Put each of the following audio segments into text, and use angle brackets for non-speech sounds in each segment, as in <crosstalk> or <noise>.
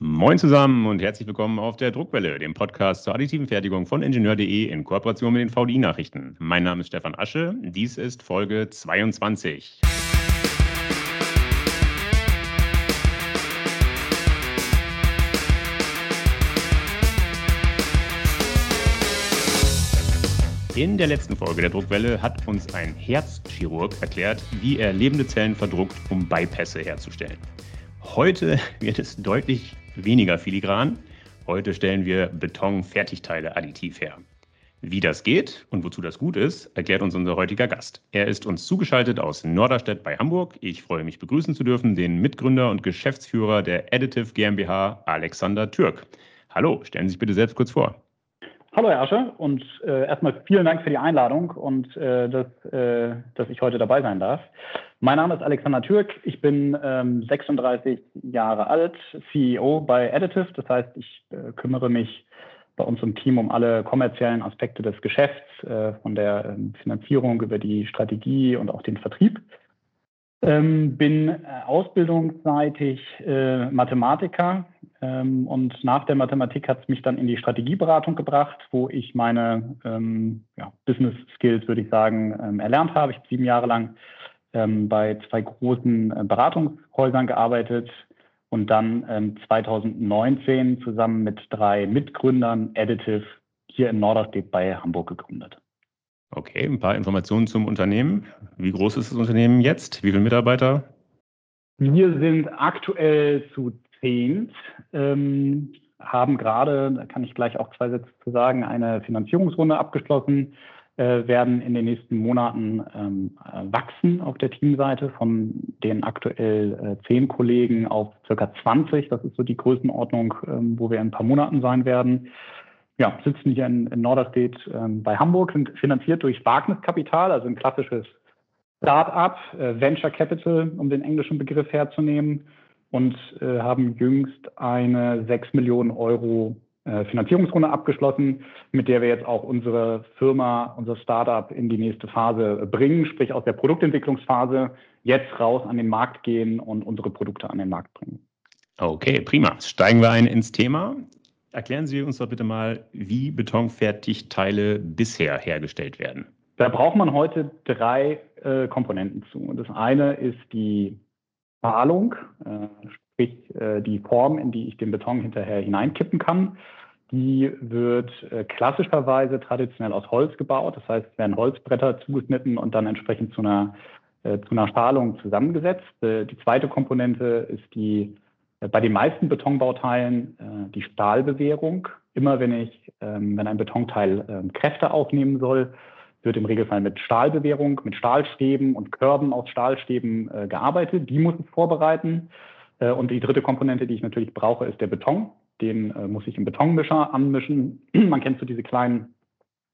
Moin zusammen und herzlich willkommen auf der Druckwelle, dem Podcast zur additiven Fertigung von Ingenieur.de in Kooperation mit den VDI-Nachrichten. Mein Name ist Stefan Asche, dies ist Folge 22. In der letzten Folge der Druckwelle hat uns ein Herzchirurg erklärt, wie er lebende Zellen verdruckt, um Bypässe herzustellen. Heute <laughs> wird es deutlich weniger filigran. Heute stellen wir Beton-Fertigteile additiv her. Wie das geht und wozu das gut ist, erklärt uns unser heutiger Gast. Er ist uns zugeschaltet aus Norderstedt bei Hamburg. Ich freue mich begrüßen zu dürfen den Mitgründer und Geschäftsführer der Additive GmbH, Alexander Türk. Hallo, stellen Sie sich bitte selbst kurz vor. Hallo Herr Asche und äh, erstmal vielen Dank für die Einladung und äh, dass, äh, dass ich heute dabei sein darf. Mein Name ist Alexander Türk, ich bin ähm, 36 Jahre alt, CEO bei Additive, das heißt, ich äh, kümmere mich bei uns im Team um alle kommerziellen Aspekte des Geschäfts, äh, von der ähm, Finanzierung über die Strategie und auch den Vertrieb. Ähm, bin äh, ausbildungsseitig äh, Mathematiker ähm, und nach der Mathematik hat es mich dann in die Strategieberatung gebracht, wo ich meine ähm, ja, Business Skills, würde ich sagen, ähm, erlernt habe. Ich habe sieben Jahre lang ähm, bei zwei großen äh, Beratungshäusern gearbeitet und dann 2019 ähm, zusammen mit drei Mitgründern Additive hier in Norderstedt bei Hamburg gegründet. Okay, ein paar Informationen zum Unternehmen. Wie groß ist das Unternehmen jetzt? Wie viele Mitarbeiter? Wir sind aktuell zu zehn, ähm, haben gerade, da kann ich gleich auch zwei Sätze zu sagen, eine Finanzierungsrunde abgeschlossen, äh, werden in den nächsten Monaten ähm, wachsen auf der Teamseite von den aktuell äh, zehn Kollegen auf circa 20. Das ist so die Größenordnung, ähm, wo wir in ein paar Monaten sein werden ja, sitzen hier in, in Norderstedt ähm, bei Hamburg, sind finanziert durch Wagniskapital, also ein klassisches Start-up, äh, Venture Capital, um den englischen Begriff herzunehmen, und äh, haben jüngst eine 6 Millionen Euro äh, Finanzierungsrunde abgeschlossen, mit der wir jetzt auch unsere Firma, unser Startup in die nächste Phase bringen, sprich aus der Produktentwicklungsphase jetzt raus an den Markt gehen und unsere Produkte an den Markt bringen. Okay, prima. Steigen wir ein ins Thema. Erklären Sie uns doch bitte mal, wie Betonfertigteile bisher hergestellt werden. Da braucht man heute drei äh, Komponenten zu. Das eine ist die Malung, äh, sprich äh, die Form, in die ich den Beton hinterher hineinkippen kann. Die wird äh, klassischerweise traditionell aus Holz gebaut. Das heißt, es werden Holzbretter zugeschnitten und dann entsprechend zu einer, äh, zu einer Stahlung zusammengesetzt. Äh, die zweite Komponente ist die bei den meisten Betonbauteilen äh, die Stahlbewehrung. Immer wenn ich, ähm, wenn ein Betonteil äh, Kräfte aufnehmen soll, wird im Regelfall mit Stahlbewehrung, mit Stahlstäben und Körben aus Stahlstäben äh, gearbeitet. Die muss es vorbereiten. Äh, und die dritte Komponente, die ich natürlich brauche, ist der Beton. Den äh, muss ich im Betonmischer anmischen. <clears throat> Man kennt so diese kleinen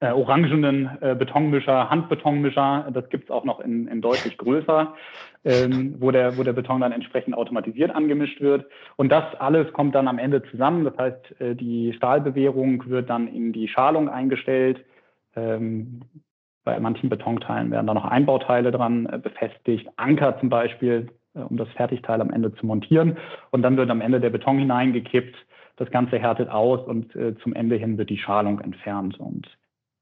äh, orangenen äh, Betonmischer, Handbetonmischer. Das gibt es auch noch in, in deutlich größer, ähm, wo, der, wo der Beton dann entsprechend automatisiert angemischt wird. Und das alles kommt dann am Ende zusammen. Das heißt, äh, die Stahlbewehrung wird dann in die Schalung eingestellt. Ähm, bei manchen Betonteilen werden da noch Einbauteile dran äh, befestigt, Anker zum Beispiel, äh, um das Fertigteil am Ende zu montieren. Und dann wird am Ende der Beton hineingekippt. Das Ganze härtet aus und äh, zum Ende hin wird die Schalung entfernt. Und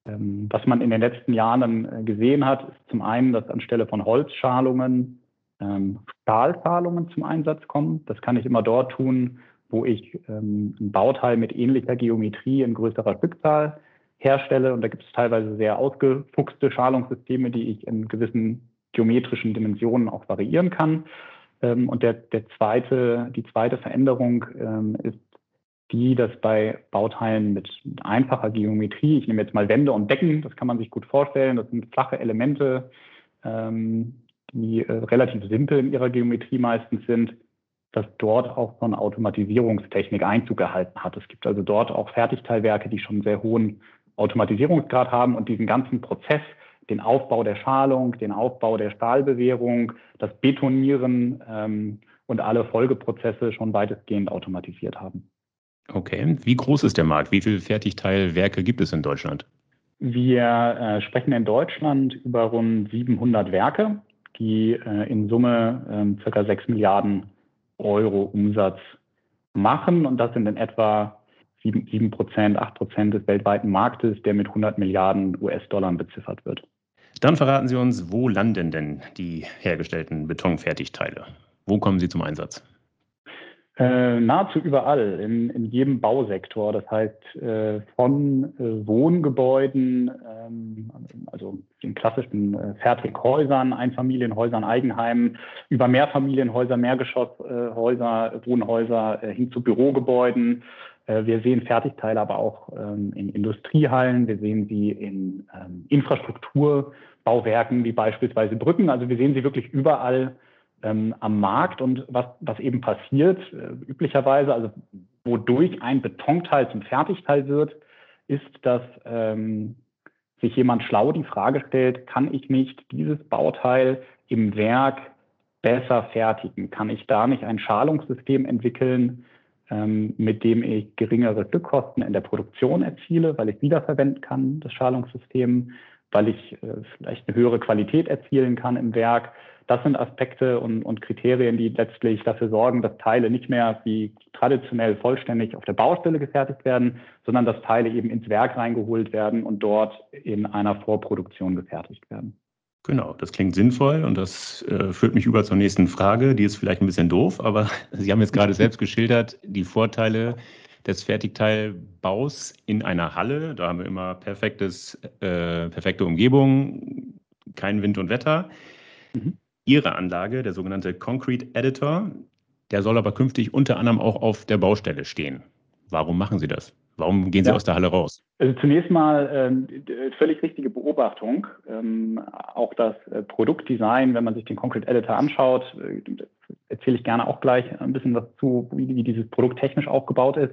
ähm, was man in den letzten Jahren dann äh, gesehen hat, ist zum einen, dass anstelle von Holzschalungen ähm, Stahlschalungen zum Einsatz kommen. Das kann ich immer dort tun, wo ich ähm, ein Bauteil mit ähnlicher Geometrie in größerer Stückzahl herstelle. Und da gibt es teilweise sehr ausgefuchste Schalungssysteme, die ich in gewissen geometrischen Dimensionen auch variieren kann. und der, der zweite, die zweite Veränderung ist die, dass bei Bauteilen mit einfacher Geometrie, ich nehme jetzt mal Wände und Decken, das kann man sich gut vorstellen, das sind flache Elemente, ähm, die äh, relativ simpel in ihrer Geometrie meistens sind, dass dort auch eine Automatisierungstechnik Einzug gehalten hat. Es gibt also dort auch Fertigteilwerke, die schon einen sehr hohen Automatisierungsgrad haben und diesen ganzen Prozess, den Aufbau der Schalung, den Aufbau der Stahlbewährung, das Betonieren ähm, und alle Folgeprozesse schon weitestgehend automatisiert haben. Okay. Wie groß ist der Markt? Wie viele Fertigteilwerke gibt es in Deutschland? Wir äh, sprechen in Deutschland über rund 700 Werke, die äh, in Summe äh, circa 6 Milliarden Euro Umsatz machen. Und das sind in etwa 7, 7 Prozent, 8 Prozent des weltweiten Marktes, der mit 100 Milliarden US-Dollar beziffert wird. Dann verraten Sie uns, wo landen denn die hergestellten Betonfertigteile? Wo kommen sie zum Einsatz? Äh, nahezu überall, in, in jedem Bausektor. Das heißt, äh, von äh, Wohngebäuden, ähm, also den klassischen äh, Fertighäusern, Einfamilienhäusern, Eigenheimen, über Mehrfamilienhäuser, Mehrgeschosshäuser, Wohnhäuser äh, hin zu Bürogebäuden. Äh, wir sehen Fertigteile aber auch ähm, in Industriehallen, wir sehen sie in ähm, Infrastrukturbauwerken wie beispielsweise Brücken. Also wir sehen sie wirklich überall ähm, am Markt und was, was eben passiert, äh, üblicherweise, also wodurch ein Betonteil zum Fertigteil wird, ist, dass ähm, sich jemand schlau die Frage stellt, kann ich nicht dieses Bauteil im Werk besser fertigen? Kann ich da nicht ein Schalungssystem entwickeln, ähm, mit dem ich geringere Stückkosten in der Produktion erziele, weil ich wiederverwenden kann, das Schalungssystem, weil ich äh, vielleicht eine höhere Qualität erzielen kann im Werk das sind Aspekte und, und, Kriterien, die letztlich dafür sorgen, dass Teile nicht mehr wie traditionell vollständig auf der Baustelle gefertigt werden, sondern dass Teile eben ins Werk reingeholt werden und dort in einer Vorproduktion gefertigt werden. Genau, das klingt sinnvoll und das äh, führt mich über zur nächsten Frage. Die ist vielleicht ein bisschen doof, aber <laughs> Sie haben jetzt gerade selbst geschildert, die Vorteile des Fertigteilbaus in einer Halle. Da haben wir immer perfektes, äh, perfekte Umgebung, kein Wind und Wetter. Mhm. Ihre Anlage, der sogenannte Concrete Editor, der soll aber künftig unter anderem auch auf der Baustelle stehen. Warum machen Sie das? Warum gehen Sie ja. aus der Halle raus? Also zunächst mal ähm, völlig richtige Beobachtung. Ähm, auch das äh, Produktdesign, wenn man sich den Concrete Editor anschaut, äh, erzähle ich gerne auch gleich ein bisschen was zu, wie, dieses Produkt technisch aufgebaut ist.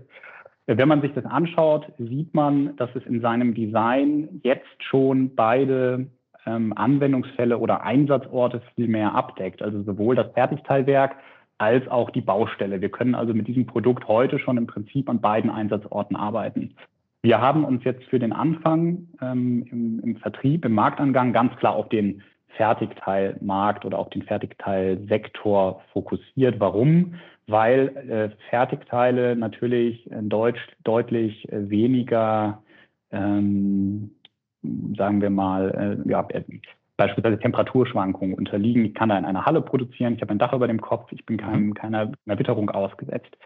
Wenn man sich das anschaut, sieht man, dass es in seinem Design jetzt schon beide ähm, Anwendungsfälle oder Einsatzorte viel mehr abdeckt. Also sowohl das Fertigteilwerk als auch die Baustelle. Wir können also mit diesem Produkt heute schon im Prinzip an beiden Einsatzorten arbeiten. Wir haben uns jetzt für den Anfang ähm, im, im, Vertrieb, im Marktangang ganz klar auf den Fertigteilmarkt oder auf den Fertigteilsektor fokussiert. Warum? Weil äh, Fertigteile natürlich in Deutsch deutlich weniger ähm, sagen wir mal, äh, ja, äh, beispielsweise Temperaturschwankungen unterliegen. Ich kann da in einer Halle produzieren, ich habe ein Dach über dem Kopf, ich bin kein, mhm. keiner, keiner Witterung ausgesetzt.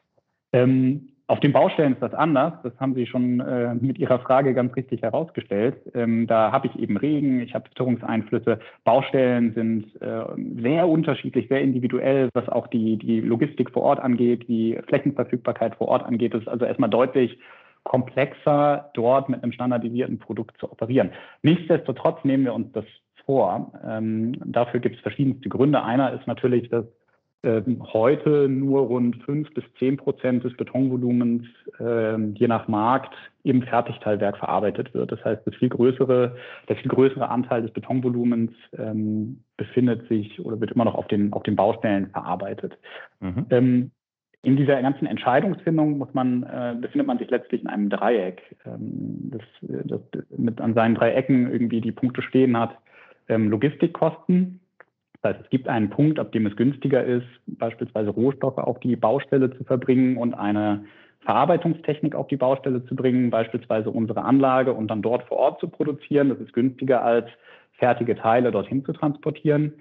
Ähm, auf den Baustellen ist das anders. Das haben Sie schon äh, mit Ihrer Frage ganz richtig herausgestellt. Ähm, da habe ich eben Regen, ich habe Witterungseinflüsse. Baustellen sind äh, sehr unterschiedlich, sehr individuell, was auch die, die Logistik vor Ort angeht, die Flächenverfügbarkeit vor Ort angeht. Das ist also erstmal deutlich komplexer, dort mit einem standardisierten Produkt zu operieren. Nichtsdestotrotz nehmen wir uns das vor. Ähm, dafür gibt es verschiedenste Gründe. Einer ist natürlich, dass heute nur rund fünf bis zehn Prozent des Betonvolumens ähm, je nach Markt im Fertigteilwerk verarbeitet wird. Das heißt, das viel größere, der viel größere Anteil des Betonvolumens ähm, befindet sich oder wird immer noch auf den, auf den Baustellen verarbeitet. Mhm. Ähm, in dieser ganzen Entscheidungsfindung muss man, äh, befindet man sich letztlich in einem Dreieck, ähm, das, das mit an seinen drei Ecken irgendwie die Punkte stehen hat. Ähm, Logistikkosten. Das heißt, es gibt einen Punkt, ab dem es günstiger ist, beispielsweise Rohstoffe auf die Baustelle zu verbringen und eine Verarbeitungstechnik auf die Baustelle zu bringen, beispielsweise unsere Anlage und dann dort vor Ort zu produzieren. Das ist günstiger als fertige Teile dorthin zu transportieren.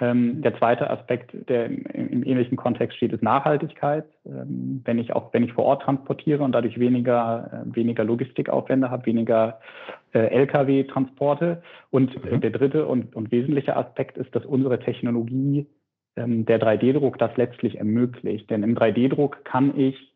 Ähm, der zweite Aspekt, der im, ähnlichen Kontext steht, ist Nachhaltigkeit. Ähm, wenn ich auch, wenn ich vor Ort transportiere und dadurch weniger, äh, weniger Logistikaufwände habe, weniger äh, Lkw-Transporte. Und mhm. der dritte und, und wesentliche Aspekt ist, dass unsere Technologie, ähm, der 3D-Druck, das letztlich ermöglicht. Denn im 3D-Druck kann ich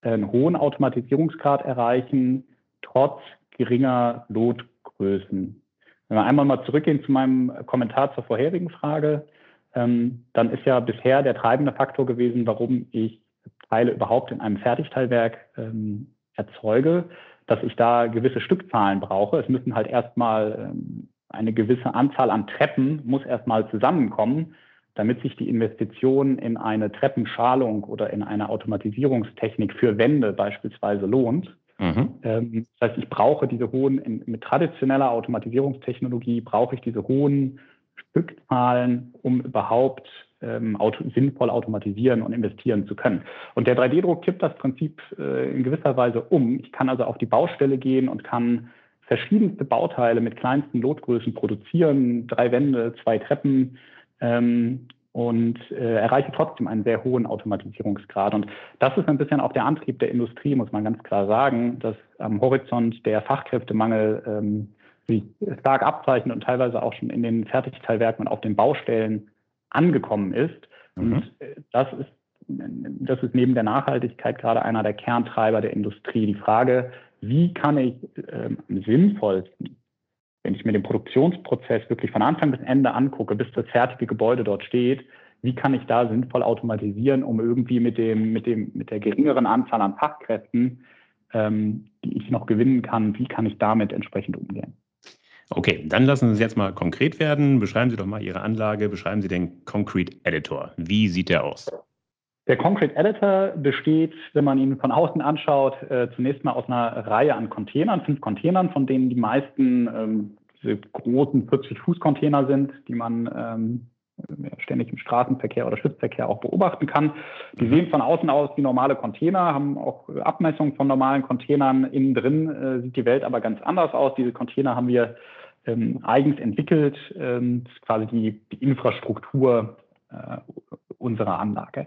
einen hohen Automatisierungsgrad erreichen, trotz geringer Lotgrößen. Wenn wir einmal mal zurückgehen zu meinem Kommentar zur vorherigen Frage, ähm, dann ist ja bisher der treibende Faktor gewesen, warum ich Teile überhaupt in einem Fertigteilwerk ähm, erzeuge, dass ich da gewisse Stückzahlen brauche. Es müssen halt erstmal ähm, eine gewisse Anzahl an Treppen muss erstmal zusammenkommen, damit sich die Investition in eine Treppenschalung oder in eine Automatisierungstechnik für Wände beispielsweise lohnt. Mhm. Ähm, das heißt, ich brauche diese hohen, mit traditioneller Automatisierungstechnologie brauche ich diese hohen Stückzahlen, um überhaupt ähm, auto sinnvoll automatisieren und investieren zu können. Und der 3D-Druck kippt das Prinzip äh, in gewisser Weise um. Ich kann also auf die Baustelle gehen und kann verschiedenste Bauteile mit kleinsten Lotgrößen produzieren, drei Wände, zwei Treppen ähm, und äh, erreiche trotzdem einen sehr hohen Automatisierungsgrad. Und das ist ein bisschen auch der Antrieb der Industrie, muss man ganz klar sagen, dass am Horizont der Fachkräftemangel ähm, sich stark abzeichnet und teilweise auch schon in den Fertigteilwerken und auf den Baustellen angekommen ist. Mhm. Und äh, das ist, das ist neben der Nachhaltigkeit gerade einer der Kerntreiber der Industrie. Die Frage, wie kann ich äh, am sinnvollsten, wenn ich mir den Produktionsprozess wirklich von Anfang bis Ende angucke, bis das fertige Gebäude dort steht, wie kann ich da sinnvoll automatisieren, um irgendwie mit dem, mit dem, mit der geringeren Anzahl an Fachkräften, ähm, die ich noch gewinnen kann, wie kann ich damit entsprechend umgehen? Okay, dann lassen Sie uns jetzt mal konkret werden. Beschreiben Sie doch mal Ihre Anlage, beschreiben Sie den Concrete Editor. Wie sieht der aus? Der Concrete Editor besteht, wenn man ihn von außen anschaut, äh, zunächst mal aus einer Reihe an Containern, fünf Containern, von denen die meisten ähm, diese großen 40-Fuß-Container sind, die man ähm, ständig im Straßenverkehr oder Schiffsverkehr auch beobachten kann. Die mhm. sehen von außen aus wie normale Container, haben auch Abmessungen von normalen Containern. Innen drin äh, sieht die Welt aber ganz anders aus. Diese Container haben wir ähm, eigens entwickelt. Ähm, das ist quasi die, die Infrastruktur äh, unserer Anlage.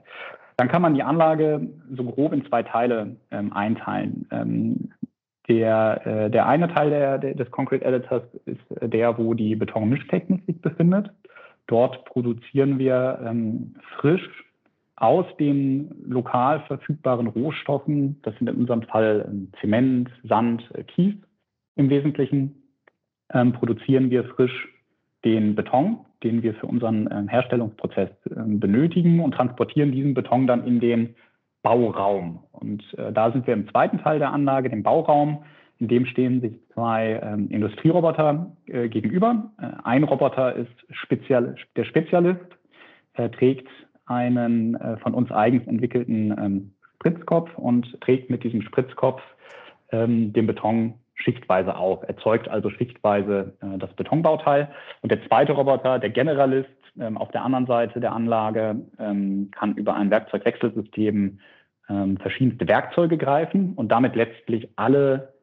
Dann kann man die Anlage so grob in zwei Teile ähm, einteilen. Ähm, der, äh, der eine Teil der, der, des Concrete Editors ist der, wo die Betonmischtechnik sich befindet. Dort produzieren wir ähm, frisch aus den lokal verfügbaren Rohstoffen, das sind in unserem Fall ähm, Zement, Sand, äh, Kies im Wesentlichen, ähm, produzieren wir frisch den Beton den wir für unseren äh, Herstellungsprozess äh, benötigen und transportieren diesen Beton dann in den Bauraum. Und äh, da sind wir im zweiten Teil der Anlage, dem Bauraum. In dem stehen sich zwei ähm, Industrieroboter äh, gegenüber. Äh, ein Roboter ist spezial, der Spezialist, er trägt einen äh, von uns eigens entwickelten ähm, Spritzkopf und trägt mit diesem Spritzkopf ähm, den Beton schichtweise auf, erzeugt also schichtweise äh, das Betonbauteil. Und der zweite Roboter, der Generalist, ähm, auf der anderen Seite der Anlage, ähm, kann über ein Werkzeugwechselsystem ähm, verschiedenste Werkzeuge greifen und damit letztlich alle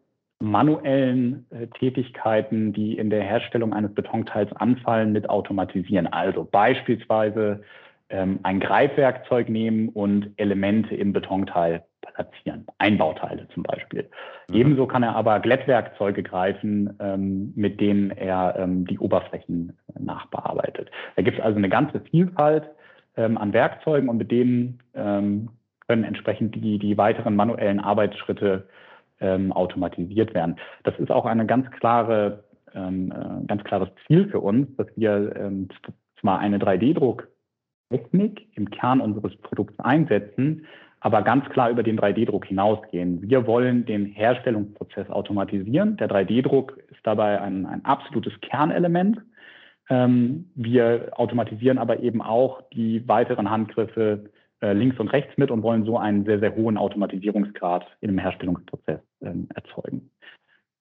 manuellen äh, Tätigkeiten, die in der Herstellung eines Betonteils anfallen, mit automatisieren. Also beispielsweise ähm, ein Greifwerkzeug nehmen und Elemente im Betonteil platzieren, Einbauteile zum Beispiel. Mhm. Ebenso kann er aber Glättwerkzeuge greifen, ähm, mit denen er ähm, die Oberflächen nachbearbeitet. Da gibt es also eine ganze Vielfalt ähm, an Werkzeugen und mit denen ähm, können entsprechend die, die weiteren manuellen Arbeitsschritte ähm, automatisiert werden. Das ist auch eine ganz klare, ähm, äh, ganz klares Ziel für uns, dass wir zwar eine 3D-Druck Technik im Kern unseres Produkts einsetzen, aber ganz klar über den 3D-Druck hinausgehen. Wir wollen den Herstellungsprozess automatisieren. Der 3D-Druck ist dabei ein, ein absolutes Kernelement. Ähm, wir automatisieren aber eben auch die weiteren Handgriffe äh, links und rechts mit und wollen so einen sehr, sehr hohen Automatisierungsgrad in dem Herstellungsprozess ähm, erzeugen.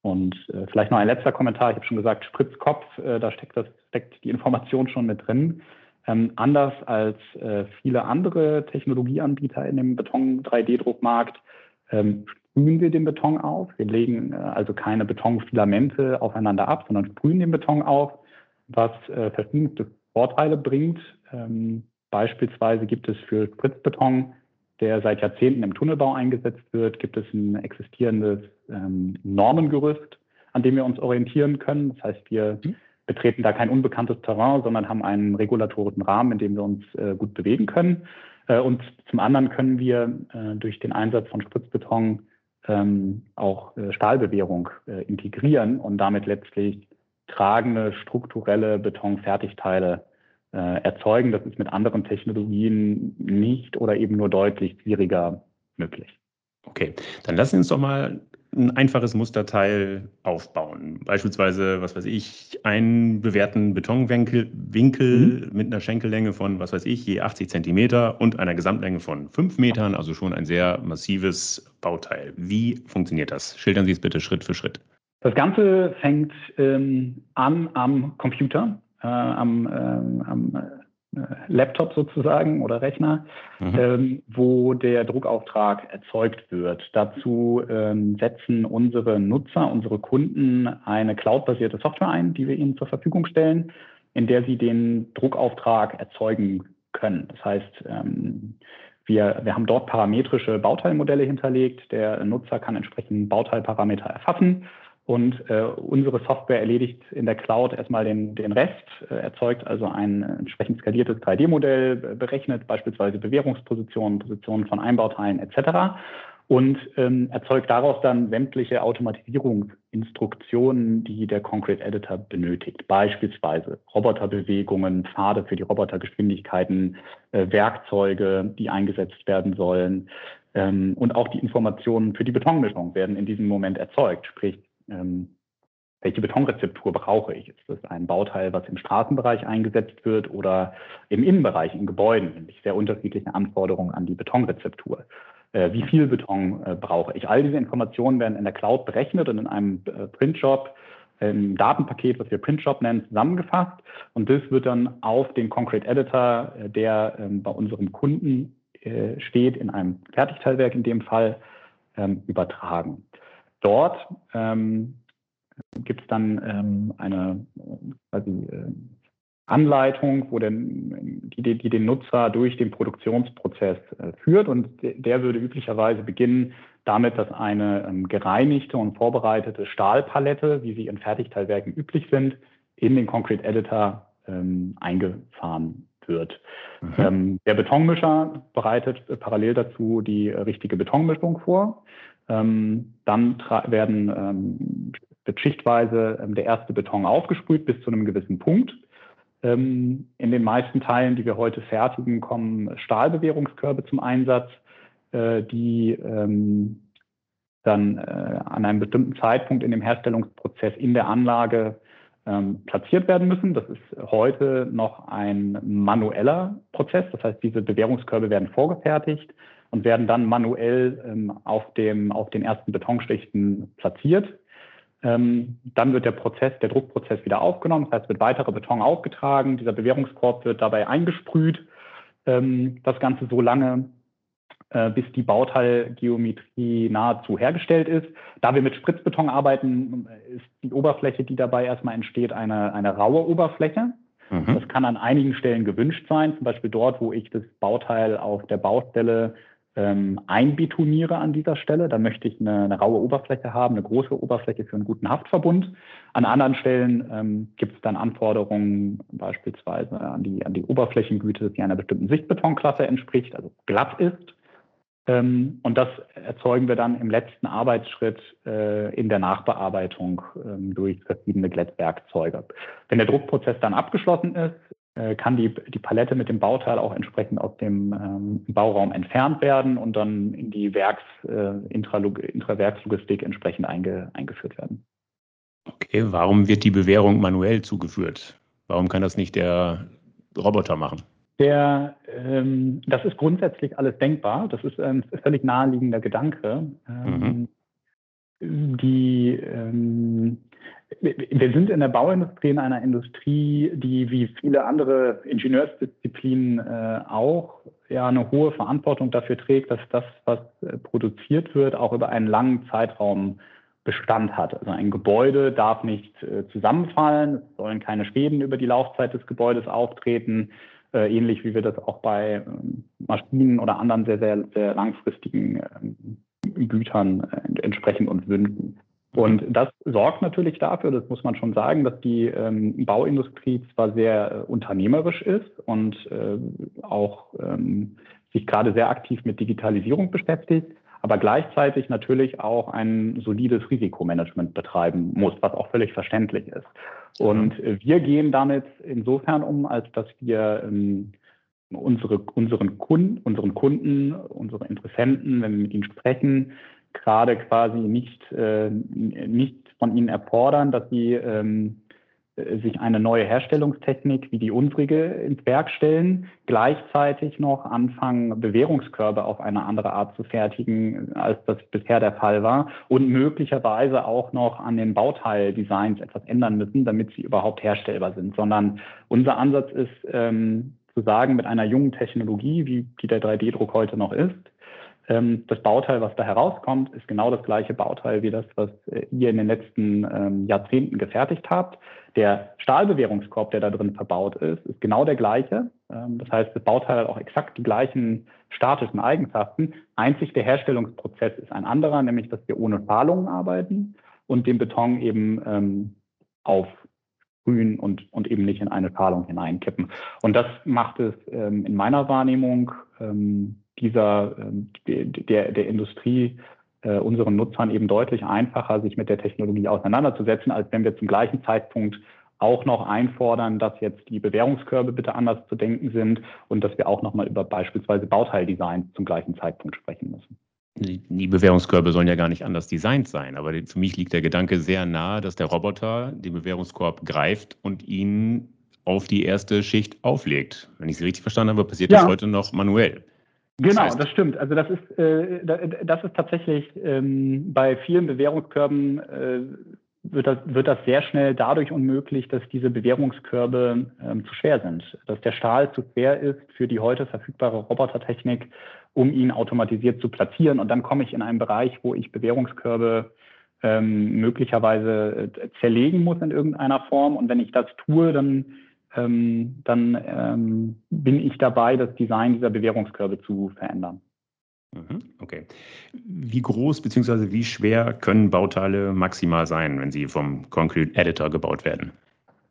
Und äh, vielleicht noch ein letzter Kommentar. Ich habe schon gesagt, Spritzkopf, äh, da steckt, das, steckt die Information schon mit drin. Ähm, anders als äh, viele andere Technologieanbieter in dem Beton-3D-Druckmarkt ähm, sprühen wir den Beton auf. Wir legen äh, also keine Betonfilamente aufeinander ab, sondern sprühen den Beton auf, was äh, verschiedenste Vorteile bringt. Ähm, beispielsweise gibt es für Spritzbeton, der seit Jahrzehnten im Tunnelbau eingesetzt wird, gibt es ein existierendes ähm, Normengerüst, an dem wir uns orientieren können. Das heißt, wir mhm betreten da kein unbekanntes Terrain, sondern haben einen regulatorischen Rahmen, in dem wir uns äh, gut bewegen können. Äh, und zum anderen können wir äh, durch den Einsatz von Spritzbeton ähm, auch äh, Stahlbewährung äh, integrieren und damit letztlich tragende strukturelle Betonfertigteile äh, erzeugen. Das ist mit anderen Technologien nicht oder eben nur deutlich schwieriger möglich. Okay, dann lassen Sie uns doch mal ein einfaches Musterteil aufbauen. Beispielsweise, was weiß ich, einen bewährten Betonwinkel Winkel mhm. mit einer Schenkellänge von, was weiß ich, je 80 Zentimeter und einer Gesamtlänge von 5 Metern, also schon ein sehr massives Bauteil. Wie funktioniert das? Schildern Sie es bitte Schritt für Schritt. Das Ganze fängt ähm, an am Computer, äh, am, äh, am Laptop sozusagen oder Rechner, mhm. ähm, wo der Druckauftrag erzeugt wird. Dazu ähm, setzen unsere Nutzer, unsere Kunden eine cloudbasierte Software ein, die wir ihnen zur Verfügung stellen, in der sie den Druckauftrag erzeugen können. Das heißt, ähm, wir, wir haben dort parametrische Bauteilmodelle hinterlegt. Der Nutzer kann entsprechend Bauteilparameter erfassen und äh, unsere Software erledigt in der Cloud erstmal den, den Rest, äh, erzeugt also ein entsprechend skaliertes 3D-Modell, berechnet beispielsweise Bewährungspositionen, Positionen von Einbauteilen etc. und ähm, erzeugt daraus dann sämtliche Automatisierungsinstruktionen, die der Concrete Editor benötigt. Beispielsweise Roboterbewegungen, Pfade für die Robotergeschwindigkeiten, äh, Werkzeuge, die eingesetzt werden sollen. Ähm, und auch die Informationen für die Betonmischung werden in diesem Moment erzeugt. Sprich, ähm, welche Betonrezeptur brauche ich? Ist das ein Bauteil, was im Straßenbereich eingesetzt wird oder im Innenbereich, in Gebäuden? Nämlich sehr unterschiedliche Anforderungen an die Betonrezeptur. Äh, wie viel Beton äh, brauche ich? All diese Informationen werden in der Cloud berechnet und in einem äh, Printjob, im Datenpaket, was wir Printjob nennen, zusammengefasst. Und das wird dann auf den Concrete Editor, äh, der ähm, bei unserem Kunden äh, steht, in einem Fertigteilwerk in dem Fall, ähm, übertragen. Dort ähm, gibt es dann ähm, eine quasi, äh, Anleitung, wo den, die, die, den Nutzer durch den Produktionsprozess äh, führt und der würde üblicherweise beginnen damit, dass eine ähm, gereinigte und vorbereitete Stahlpalette, wie sie in Fertigteilwerken üblich sind, in den Concrete Editor ähm, eingefahren wird. Mhm. Ähm, der Betonmischer bereitet parallel dazu die richtige Betonmischung vor. Ähm, dann werden ähm, wird schichtweise ähm, der erste Beton aufgesprüht bis zu einem gewissen Punkt. Ähm, in den meisten Teilen, die wir heute fertigen, kommen Stahlbewährungskörbe zum Einsatz, äh, die ähm, dann äh, an einem bestimmten Zeitpunkt in dem Herstellungsprozess in der Anlage ähm, platziert werden müssen. Das ist heute noch ein manueller Prozess. Das heißt, diese Bewährungskörbe werden vorgefertigt und werden dann manuell ähm, auf, dem, auf den ersten Betonschichten platziert. Ähm, dann wird der Prozess, der Druckprozess wieder aufgenommen. Das heißt, wird weiterer Beton aufgetragen. Dieser Bewährungskorb wird dabei eingesprüht. Ähm, das Ganze so lange, äh, bis die Bauteilgeometrie nahezu hergestellt ist. Da wir mit Spritzbeton arbeiten, ist die Oberfläche, die dabei erstmal entsteht, eine, eine raue Oberfläche. Mhm. Das kann an einigen Stellen gewünscht sein, zum Beispiel dort, wo ich das Bauteil auf der Baustelle ähm, einbetoniere an dieser Stelle. Da möchte ich eine, eine, raue Oberfläche haben, eine große Oberfläche für einen guten Haftverbund. An anderen Stellen ähm, gibt es dann Anforderungen beispielsweise an die, an die Oberflächengüte, die einer bestimmten Sichtbetonklasse entspricht, also glatt ist. Ähm, und das erzeugen wir dann im letzten Arbeitsschritt äh, in der Nachbearbeitung ähm, durch verschiedene Glättwerkzeuge. Wenn der Druckprozess dann abgeschlossen ist, kann die, die Palette mit dem Bauteil auch entsprechend aus dem ähm, Bauraum entfernt werden und dann in die Werks, äh, Intrawerkslogistik entsprechend einge, eingeführt werden. Okay, warum wird die Bewährung manuell zugeführt? Warum kann das nicht der Roboter machen? Der, ähm, das ist grundsätzlich alles denkbar. Das ist ein völlig naheliegender Gedanke. Ähm, mhm. Die ähm, wir sind in der Bauindustrie in einer Industrie, die wie viele andere Ingenieursdisziplinen äh, auch ja eine hohe Verantwortung dafür trägt, dass das, was äh, produziert wird, auch über einen langen Zeitraum Bestand hat. Also ein Gebäude darf nicht äh, zusammenfallen, es sollen keine Schäden über die Laufzeit des Gebäudes auftreten, äh, ähnlich wie wir das auch bei ähm, Maschinen oder anderen sehr, sehr, sehr langfristigen ähm, Gütern äh, entsprechend uns wünschen. Und das sorgt natürlich dafür, das muss man schon sagen, dass die ähm, Bauindustrie zwar sehr äh, unternehmerisch ist und äh, auch ähm, sich gerade sehr aktiv mit Digitalisierung beschäftigt, aber gleichzeitig natürlich auch ein solides Risikomanagement betreiben muss, was auch völlig verständlich ist. Und äh, wir gehen damit insofern um, als dass wir ähm, unsere, unseren, Kunden, unseren Kunden, unsere Interessenten, wenn wir mit ihnen sprechen, gerade quasi nicht, äh, nicht von ihnen erfordern, dass sie ähm, äh, sich eine neue Herstellungstechnik wie die unsrige ins Werk stellen, gleichzeitig noch anfangen, Bewährungskörbe auf eine andere Art zu fertigen, als das bisher der Fall war und möglicherweise auch noch an den Bauteildesigns etwas ändern müssen, damit sie überhaupt herstellbar sind, sondern unser Ansatz ist, ähm, zu sagen, mit einer jungen Technologie, wie die der 3D-Druck heute noch ist, das Bauteil, was da herauskommt, ist genau das gleiche Bauteil wie das, was äh, ihr in den letzten ähm, Jahrzehnten gefertigt habt. Der Stahlbewährungskorb, der da drin verbaut ist, ist genau der gleiche. Ähm, das heißt, das Bauteil hat auch exakt die gleichen statischen Eigenschaften. Einzig der Herstellungsprozess ist ein anderer, nämlich dass wir ohne Pfahlungen arbeiten und den Beton eben ähm, aufsprühen und, und eben nicht in eine Pfahlung hineinkippen. Und das macht es ähm, in meiner Wahrnehmung ähm, dieser, ähm, der, der Industrie äh, unseren Nutzern eben deutlich einfacher, sich mit der Technologie auseinanderzusetzen, als wenn wir zum gleichen Zeitpunkt auch noch einfordern, dass jetzt die Bewährungskörbe bitte anders zu denken sind und dass wir auch nochmal über beispielsweise Bauteildesign zum gleichen Zeitpunkt sprechen müssen. Die Bewährungskörbe sollen ja gar nicht anders designt sein, aber für mich liegt der Gedanke sehr nahe, dass der Roboter den Bewährungskorb greift und ihn auf die erste Schicht auflegt. Wenn ich Sie richtig verstanden habe, passiert ja. das heute noch manuell. Genau, das, heißt, das stimmt. Also das ist, äh, das ist tatsächlich ähm, bei vielen Bewährungskörben äh, wird, das, wird das sehr schnell dadurch unmöglich, dass diese Bewährungskörbe ähm, zu schwer sind, dass der Stahl zu schwer ist für die heute verfügbare Robotertechnik, um ihn automatisiert zu platzieren. Und dann komme ich in einen Bereich, wo ich Bewährungskörbe ähm, möglicherweise äh, zerlegen muss in irgendeiner Form. Und wenn ich das tue, dann ähm, dann ähm, bin ich dabei, das Design dieser Bewährungskörbe zu verändern. Mhm, okay. Wie groß bzw. wie schwer können Bauteile maximal sein, wenn sie vom Concrete Editor gebaut werden?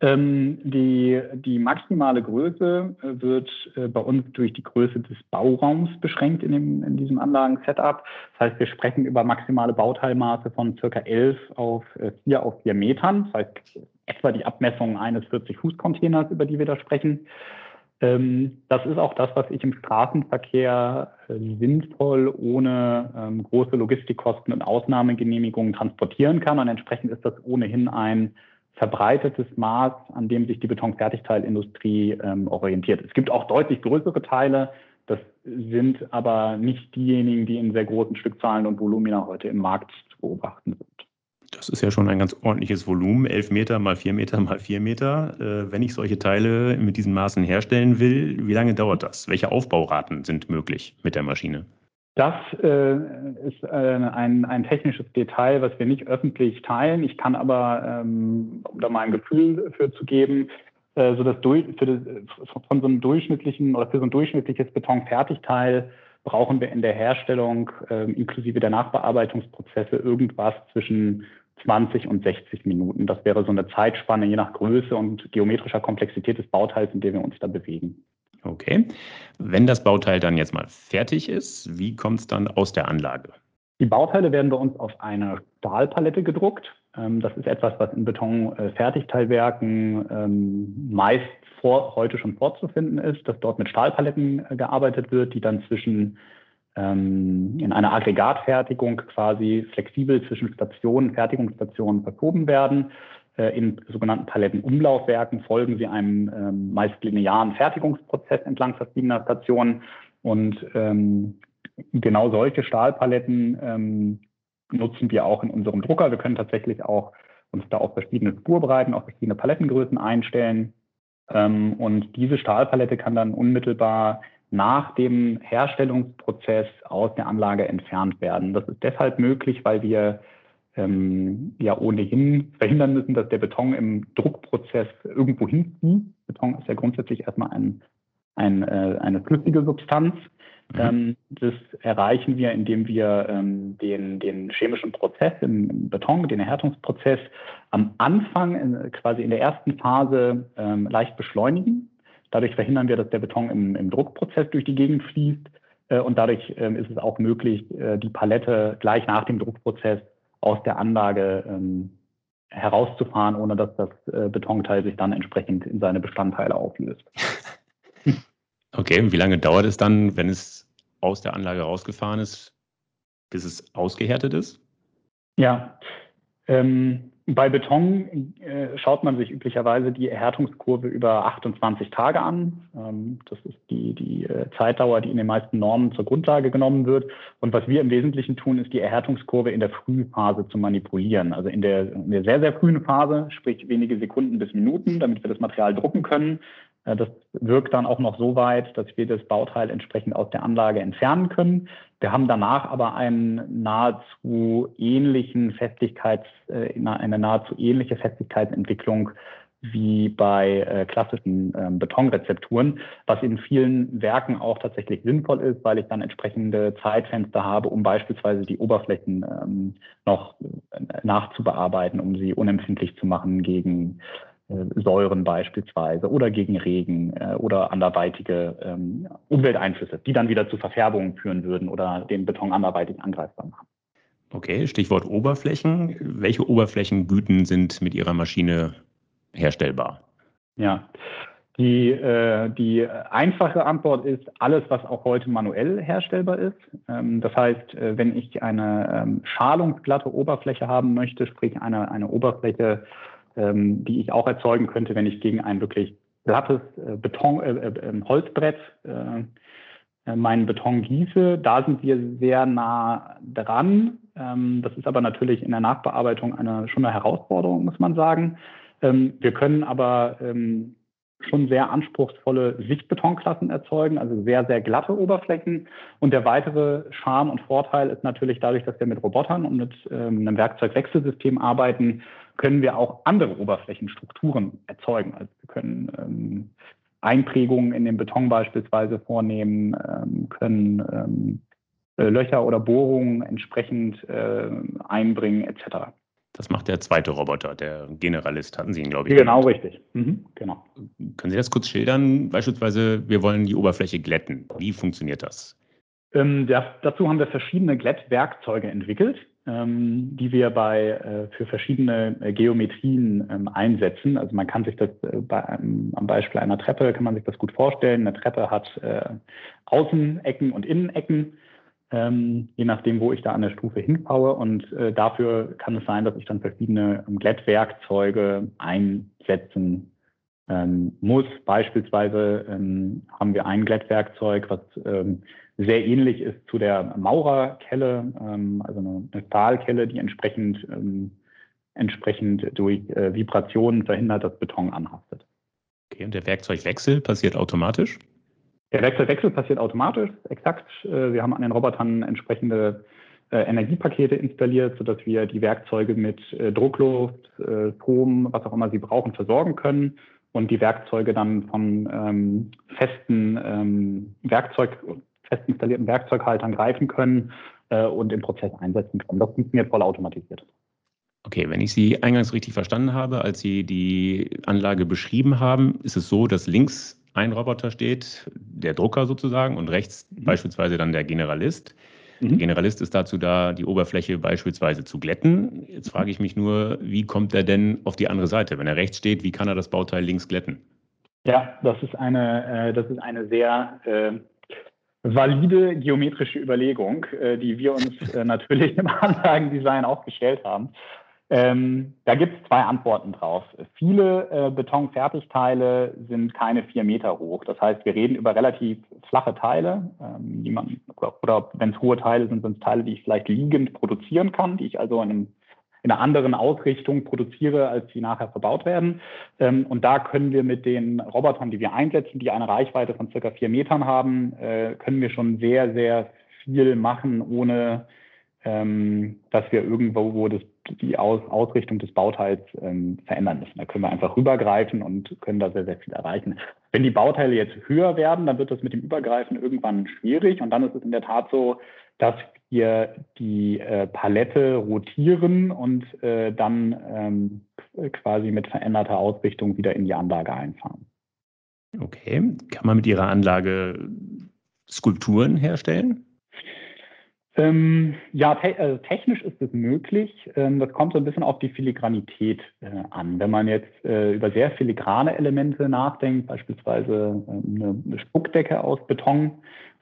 Ähm, die, die maximale Größe äh, wird äh, bei uns durch die Größe des Bauraums beschränkt in, dem, in diesem Anlagen-Setup. Das heißt, wir sprechen über maximale Bauteilmaße von circa 11 auf äh, 4 auf 4 Metern. Das heißt, etwa die Abmessung eines 40-Fuß-Containers, über die wir da sprechen. Ähm, das ist auch das, was ich im Straßenverkehr äh, sinnvoll ohne ähm, große Logistikkosten und Ausnahmegenehmigungen transportieren kann. Und entsprechend ist das ohnehin ein verbreitetes Maß, an dem sich die Betonfertigteilindustrie ähm, orientiert. Es gibt auch deutlich größere Teile. Das sind aber nicht diejenigen, die in sehr großen Stückzahlen und Volumina heute im Markt zu beobachten sind. Das ist ja schon ein ganz ordentliches Volumen, 11 Meter mal 4 Meter mal 4 Meter. Äh, wenn ich solche Teile mit diesen Maßen herstellen will, wie lange dauert das? Welche Aufbauraten sind möglich mit der Maschine? Das äh, ist äh, ein, ein technisches Detail, was wir nicht öffentlich teilen. Ich kann aber, ähm, um da mal ein Gefühl für zu geben, äh, so das, durch, das von so einem durchschnittlichen oder für so ein durchschnittliches Betonfertigteil brauchen wir in der Herstellung äh, inklusive der Nachbearbeitungsprozesse irgendwas zwischen 20 und 60 Minuten. Das wäre so eine Zeitspanne je nach Größe und geometrischer Komplexität des Bauteils, in dem wir uns da bewegen. Okay. Wenn das Bauteil dann jetzt mal fertig ist, wie kommt es dann aus der Anlage? Die Bauteile werden bei uns auf eine Stahlpalette gedruckt. Ähm, das ist etwas, was in Beton-Fertigteilwerken ähm, meist vor, heute schon vorzufinden ist, dass dort mit Stahlpaletten äh, gearbeitet wird, die dann zwischen ähm, in einer Aggregatfertigung quasi flexibel zwischen Stationen, Fertigungsstationen verschoben werden. Äh, in sogenannten Palettenumlaufwerken folgen sie einem ähm, meist linearen Fertigungsprozess entlang verschiedener Stationen. Und ähm, genau solche Stahlpaletten ähm, nutzen wir auch in unserem Drucker. Wir können tatsächlich auch uns da auf verschiedene Spurbreiten, auf verschiedene Palettengrößen einstellen. Ähm, und diese Stahlpalette kann dann unmittelbar nach dem Herstellungsprozess aus der Anlage entfernt werden. Das ist deshalb möglich, weil wir ähm, ja ohnehin verhindern müssen, dass der Beton im Druckprozess irgendwo hinzieht. Beton ist ja grundsätzlich erstmal ein, ein, äh, eine flüssige Substanz. Mhm. Ähm, das erreichen wir, indem wir ähm, den, den chemischen Prozess im Beton, den Erhärtungsprozess am Anfang, in, quasi in der ersten Phase, ähm, leicht beschleunigen. Dadurch verhindern wir, dass der Beton im, im Druckprozess durch die Gegend fließt. Äh, und dadurch ähm, ist es auch möglich, äh, die Palette gleich nach dem Druckprozess aus der Anlage ähm, herauszufahren, ohne dass das äh, Betonteil sich dann entsprechend in seine Bestandteile auflöst. <laughs> Okay, und wie lange dauert es dann, wenn es aus der Anlage rausgefahren ist, bis es ausgehärtet ist? Ja, ähm, bei Beton äh, schaut man sich üblicherweise die Erhärtungskurve über 28 Tage an. Ähm, das ist die, die äh, Zeitdauer, die in den meisten Normen zur Grundlage genommen wird. Und was wir im Wesentlichen tun, ist die Erhärtungskurve in der Frühphase zu manipulieren. Also in der, in der sehr, sehr frühen Phase, sprich wenige Sekunden bis Minuten, damit wir das Material drucken können, Äh, das wirkt dann auch noch so weit, dass wir das Bauteil entsprechend aus der Anlage entfernen können. Wir haben danach aber einen nahezu ähnlichen Festigkeits, äh, eine nahezu ähnliche Festigkeitsentwicklung wie bei äh, klassischen ähm, Betonrezepturen, was in vielen Werken auch tatsächlich sinnvoll ist, weil ich dann entsprechende Zeitfenster habe, um beispielsweise die Oberflächen ähm, noch äh, nachzubearbeiten, um sie unempfindlich zu machen gegen Säuren beispielsweise oder gegen Regen äh, oder anderweitige ähm, Umwelteinflüsse, die dann wieder zu Verfärbungen führen würden oder den Beton anderweitig angreifbar machen. Okay, Stichwort Oberflächen. Welche Oberflächengüten sind mit Ihrer Maschine herstellbar? Ja, die, äh, die einfache Antwort ist alles, was auch heute manuell herstellbar ist. Ähm, das heißt, äh, wenn ich eine ähm, schalungsglatte Oberfläche haben möchte, sprich eine, eine Oberfläche, ähm, die ich auch erzeugen könnte, wenn ich gegen ein wirklich glattes äh, Beton, äh, äh, ähm, Holzbrett äh, äh, meinen Beton gieße, da sind wir sehr nah dran. Ähm, das ist aber natürlich in der Nachbearbeitung eine, schon eine Herausforderung, muss man sagen. Ähm, wir können aber ähm, schon sehr anspruchsvolle Sichtbetonklassen erzeugen, also sehr, sehr glatte Oberflächen. Und der weitere Charme und Vorteil ist natürlich dadurch, dass wir mit Robotern und mit ähm, einem Werkzeugwechselsystem arbeiten, können wir auch andere Oberflächenstrukturen erzeugen. Also wir können ähm, Einprägungen in den Beton beispielsweise vornehmen, ähm, können ähm, äh, Löcher oder Bohrungen entsprechend äh, einbringen etc. Das macht der zweite Roboter, der Generalist, hatten Sie ihn, glaube ich. Genau, genannt. richtig. Mhm, genau. Können Sie das kurz schildern? Beispielsweise, wir wollen die Oberfläche glätten. Wie funktioniert das? Ähm, der, dazu haben wir verschiedene Glättwerkzeuge entwickelt, die wir bei, äh, für verschiedene äh, Geometrien ähm, einsetzen. Also man kann sich das äh, bei einem, am Beispiel einer Treppe, kann man sich das gut vorstellen. Eine Treppe hat Außenecken und Innenecken ähm, je nachdem, wo ich da an der Stufe hinbaue. Und dafür kann es sein, dass ich dann verschiedene ähm, Glättwerkzeuge einsetzen ähm, muss. Beispielsweise ähm, haben wir ein Glättwerkzeug, was ähm, sehr ähnlich ist zu der Maurerkelle, ähm, also eine, eine Stahlkelle, die entsprechend, entsprechend durch äh, Vibrationen verhindert, dass Beton anhaftet. Okay, und der Werkzeugwechsel passiert automatisch? Der Wechselwechsel passiert automatisch, exakt. Äh, wir haben an den Robotern entsprechende äh, Energiepakete installiert, sodass wir die Werkzeuge mit äh, Druckluft, Strom, was auch immer sie brauchen, versorgen können und die Werkzeuge dann von ähm, festen ähm, Werkzeug, fest installierten Werkzeughaltern greifen können äh, und im Prozess einsetzen können. Das funktioniert voll automatisiert. Okay, wenn ich Sie eingangs richtig verstanden habe, als Sie die Anlage beschrieben haben, ist es so, dass links ein Roboter steht, der Drucker sozusagen, und rechts mhm. beispielsweise dann der Generalist. Mhm. Der Generalist ist dazu da, die Oberfläche beispielsweise zu glätten. Jetzt frage ich mich nur, wie kommt er denn auf die andere Seite? Wenn er rechts steht, wie kann er das Bauteil links glätten? Ja, das ist eine, äh, das ist eine sehr äh, valide geometrische Überlegung, äh, die wir uns äh, <laughs> natürlich im Anlagendesign auch gestellt haben. Ähm, da gibt es zwei Antworten drauf. Viele äh, Betonfertigteile sind keine vier Meter hoch. Das heißt, wir reden über relativ flache Teile, ähm, die man, oder wenn es hohe Teile sind, sind es Teile, die ich vielleicht liegend produzieren kann, die ich also in, einem, in einer anderen Ausrichtung produziere, als sie nachher verbaut werden. Ähm, und da können wir mit den Robotern, die wir einsetzen, die eine Reichweite von circa vier Metern haben, äh, können wir schon sehr, sehr viel machen, ohne ähm, dass wir irgendwo wo das, die Aus, Ausrichtung des Bauteils ähm, verändern müssen. Da können wir einfach rübergreifen und können da sehr, sehr viel erreichen. Wenn die Bauteile jetzt höher werden, dann wird das mit dem Übergreifen irgendwann schwierig und dann ist es in der Tat so, dass wir die äh, Palette rotieren und äh, dann ähm, quasi mit veränderter Ausrichtung wieder in die Anlage einfahren. Okay. Kann man mit Ihrer Anlage Skulpturen herstellen? Ähm, ja, te also technisch ist es möglich. Ähm, das kommt so ein bisschen auf die Filigranität äh, an. Wenn man jetzt äh, über sehr filigrane Elemente nachdenkt, beispielsweise äh, eine, Spuckdecke aus Beton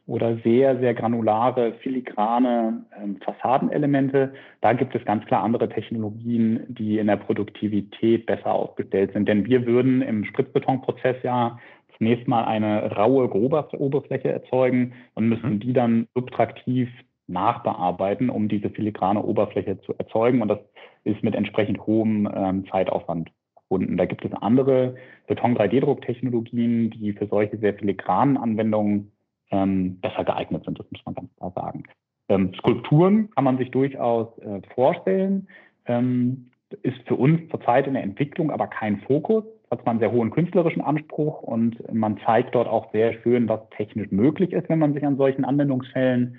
oder sehr, sehr granulare, filigrane ähm, Fassadenelemente, da gibt es ganz klar andere Technologien, die in der Produktivität besser aufgestellt sind. Denn wir würden im Spritzbetonprozess ja zunächst mal eine raue, grobe Oberfläche erzeugen und müssen mhm. die dann subtraktiv nachbearbeiten, um diese filigrane Oberfläche zu erzeugen. Und das ist mit entsprechend hohem ähm, Zeitaufwand verbunden. Da gibt es andere Beton-3D-Drucktechnologien, die für solche sehr filigranen Anwendungen ähm, besser geeignet sind, das muss man ganz klar sagen. Ähm, Skulpturen kann man sich durchaus äh, vorstellen, ähm, ist für uns zurzeit in der Entwicklung aber kein Fokus, hat man einen sehr hohen künstlerischen Anspruch und man zeigt dort auch sehr schön, was technisch möglich ist, wenn man sich an solchen Anwendungsfällen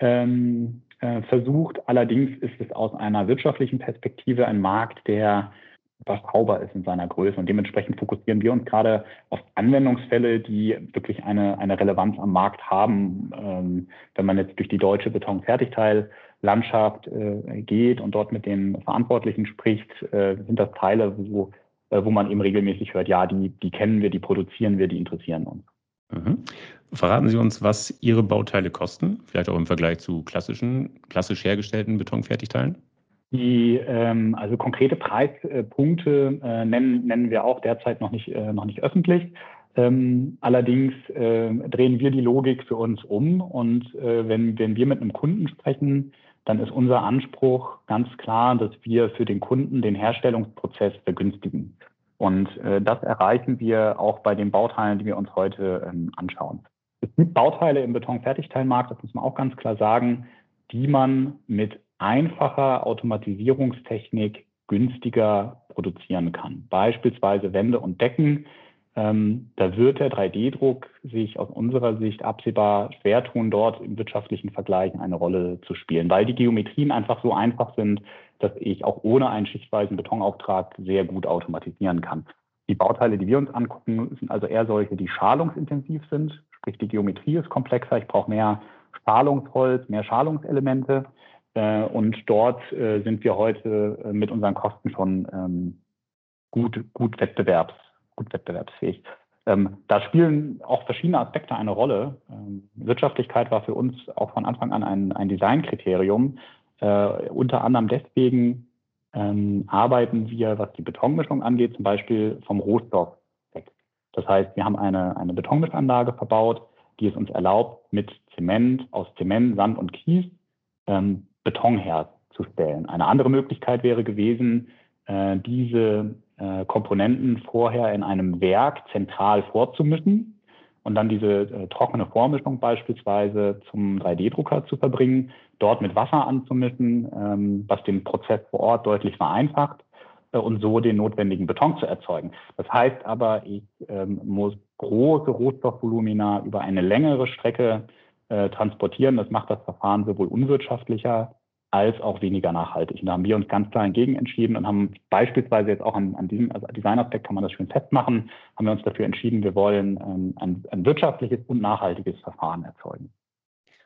ähm, äh, versucht. Allerdings ist es aus einer wirtschaftlichen Perspektive ein Markt, der überschaubar ist in seiner Größe. Und dementsprechend fokussieren wir uns gerade auf Anwendungsfälle, die wirklich eine, eine Relevanz am Markt haben. Ähm, wenn man jetzt durch die deutsche Betonfertigteillandschaft äh, geht und dort mit den Verantwortlichen spricht, äh, sind das Teile, wo, äh, wo man eben regelmäßig hört, ja, die, die kennen wir, die produzieren wir, die interessieren uns. Mhm. Verraten Sie uns, was Ihre Bauteile kosten, vielleicht auch im Vergleich zu klassischen, klassisch hergestellten Betonfertigteilen? Die ähm, also konkrete Preispunkte äh, nennen, nennen wir auch derzeit noch nicht, äh, noch nicht öffentlich. Ähm, allerdings äh, drehen wir die Logik für uns um und äh, wenn, wenn wir mit einem Kunden sprechen, dann ist unser Anspruch ganz klar, dass wir für den Kunden den Herstellungsprozess vergünstigen. Und äh, das erreichen wir auch bei den Bauteilen, die wir uns heute ähm, anschauen. Es gibt Bauteile im Betonfertigteilmarkt, das muss man auch ganz klar sagen, die man mit einfacher Automatisierungstechnik günstiger produzieren kann. Beispielsweise Wände und Decken. Ähm, da wird der 3D-Druck sich aus unserer Sicht absehbar schwer tun, dort im wirtschaftlichen Vergleich eine Rolle zu spielen, weil die Geometrien einfach so einfach sind, dass ich auch ohne einen schichtweisen Betonauftrag sehr gut automatisieren kann. Die Bauteile, die wir uns angucken, sind also eher solche, die schalungsintensiv sind, sprich die Geometrie ist komplexer, ich brauche mehr Schalungsholz, mehr Schalungselemente. Äh, und dort äh, sind wir heute äh, mit unseren Kosten schon ähm, gut, gut, wettbewerbs, gut wettbewerbsfähig. Ähm, da spielen auch verschiedene Aspekte eine Rolle. Ähm, Wirtschaftlichkeit war für uns auch von Anfang an ein, ein Designkriterium. unter anderem deswegen arbeiten wir, was die Betonmischung angeht, zum Beispiel vom Rohstoff weg. Das heißt, wir haben eine, eine Betonmischanlage verbaut, die es uns erlaubt, mit Zement, aus Zement, Sand und Kies Beton herzustellen. Eine andere Möglichkeit wäre gewesen, äh, diese äh, Komponenten vorher in einem Werk zentral vorzumischen und dann diese äh, trockene Vormischung beispielsweise zum 3D-Drucker zu verbringen, dort mit Wasser anzumischen, ähm, was den Prozess vor Ort deutlich vereinfacht und so den notwendigen Beton zu erzeugen. Das heißt aber, ich ähm, muss große Rohstoffvolumina über eine längere Strecke transportieren. Das macht das Verfahren sowohl unwirtschaftlicher als auch weniger nachhaltig. Und da haben wir uns ganz klar entgegen entschieden und haben beispielsweise jetzt auch an, an diesem also Designaspekt kann man das schön festmachen, haben wir uns dafür entschieden, wir wollen ähm, ein, ein wirtschaftliches und nachhaltiges Verfahren erzeugen.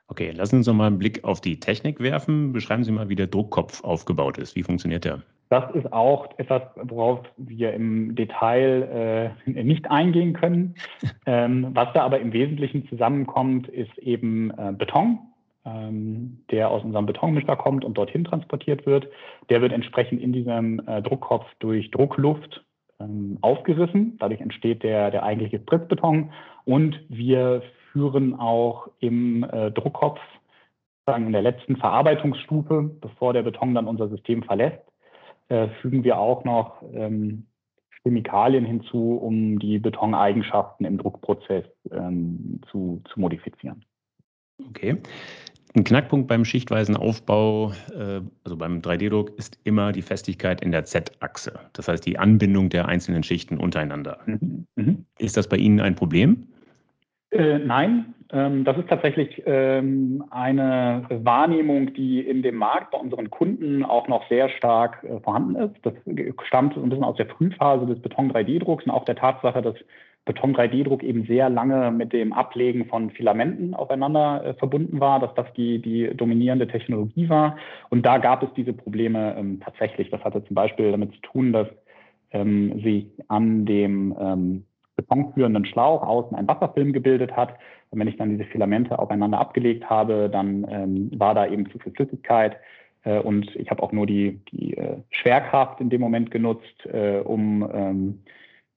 Okay, lassen Sie uns noch mal einen Blick auf die Technik werfen. Beschreiben Sie mal, wie der Druckkopf aufgebaut ist. Wie funktioniert der? Das ist auch etwas, worauf wir im Detail äh, nicht eingehen können. <laughs> ähm, was da aber im Wesentlichen zusammenkommt, ist eben äh, Beton, der aus unserem Betonmischer kommt und dorthin transportiert wird. Der wird entsprechend in diesem äh, Druckkopf durch Druckluft ähm, aufgerissen. Dadurch entsteht der, der eigentliche Spritzbeton. Und wir führen auch im äh, Druckkopf, sagen in der letzten Verarbeitungsstufe, bevor der Beton dann unser System verlässt, äh, fügen wir auch noch ähm, Chemikalien hinzu, um die Betoneigenschaften im Druckprozess ähm, zu, zu modifizieren. Okay. Ein Knackpunkt beim schichtweisen Aufbau, äh, also beim 3D-Druck, ist immer die Festigkeit in der Z-Achse. Das heißt die Anbindung der einzelnen Schichten untereinander. Mhm. Mhm. Ist das bei Ihnen ein Problem? Äh, nein, ähm, das ist tatsächlich ähm, eine Wahrnehmung, die in dem Markt bei unseren Kunden auch noch sehr stark äh, vorhanden ist. Das stammt ein bisschen aus der Frühphase des Beton-3D-Drucks und auch der Tatsache, dass Beton-3D-Druck eben sehr lange mit dem Ablegen von Filamenten aufeinander äh, verbunden war, dass das die, die dominierende Technologie war. Und da gab es diese Probleme ähm, tatsächlich. Das hatte zum Beispiel damit zu tun, dass ähm, sich an dem ähm, betonführenden Schlauch außen ein Wasserfilm gebildet hat. Und wenn ich dann diese Filamente aufeinander abgelegt habe, dann ähm, war da eben zu viel Flüssigkeit. Äh, und ich habe auch nur die, die äh, Schwerkraft in dem Moment genutzt, äh, um ähm,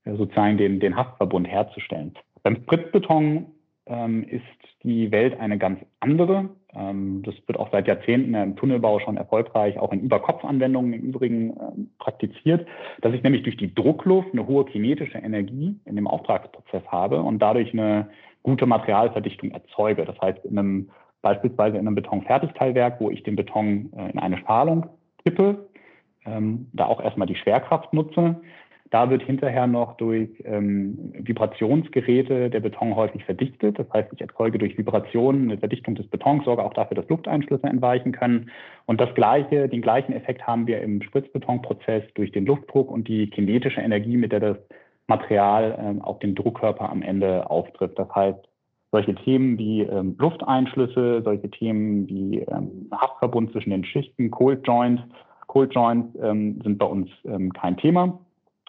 sozusagen den, den Haftverbund herzustellen. Beim Spritzbeton ähm, ist die Welt eine ganz andere. Ähm, das wird auch seit Jahrzehnten im Tunnelbau schon erfolgreich, auch in Überkopfanwendungen im Übrigen ähm, praktiziert, dass ich nämlich durch die Druckluft eine hohe kinetische Energie in dem Auftragsprozess habe und dadurch eine gute Materialverdichtung erzeuge. Das heißt, in einem, beispielsweise in einem Betonfertigteilwerk, wo ich den Beton äh, in eine Strahlung kippe, ähm, da auch erstmal die Schwerkraft nutze, da wird hinterher noch durch ähm, Vibrationsgeräte der Beton häufig verdichtet. Das heißt, ich erzeuge durch Vibrationen eine Verdichtung des Betons, sorge auch dafür, dass Lufteinschlüsse entweichen können. Und das gleiche, den gleichen Effekt haben wir im Spritzbetonprozess durch den Luftdruck und die kinetische Energie, mit der das Material ähm, auf dem Druckkörper am Ende auftritt. Das heißt, solche Themen wie ähm, Lufteinschlüsse, solche Themen wie ähm, Haftverbund zwischen den Schichten, Cold Joint, Cold Joints ähm, sind bei uns ähm, kein Thema.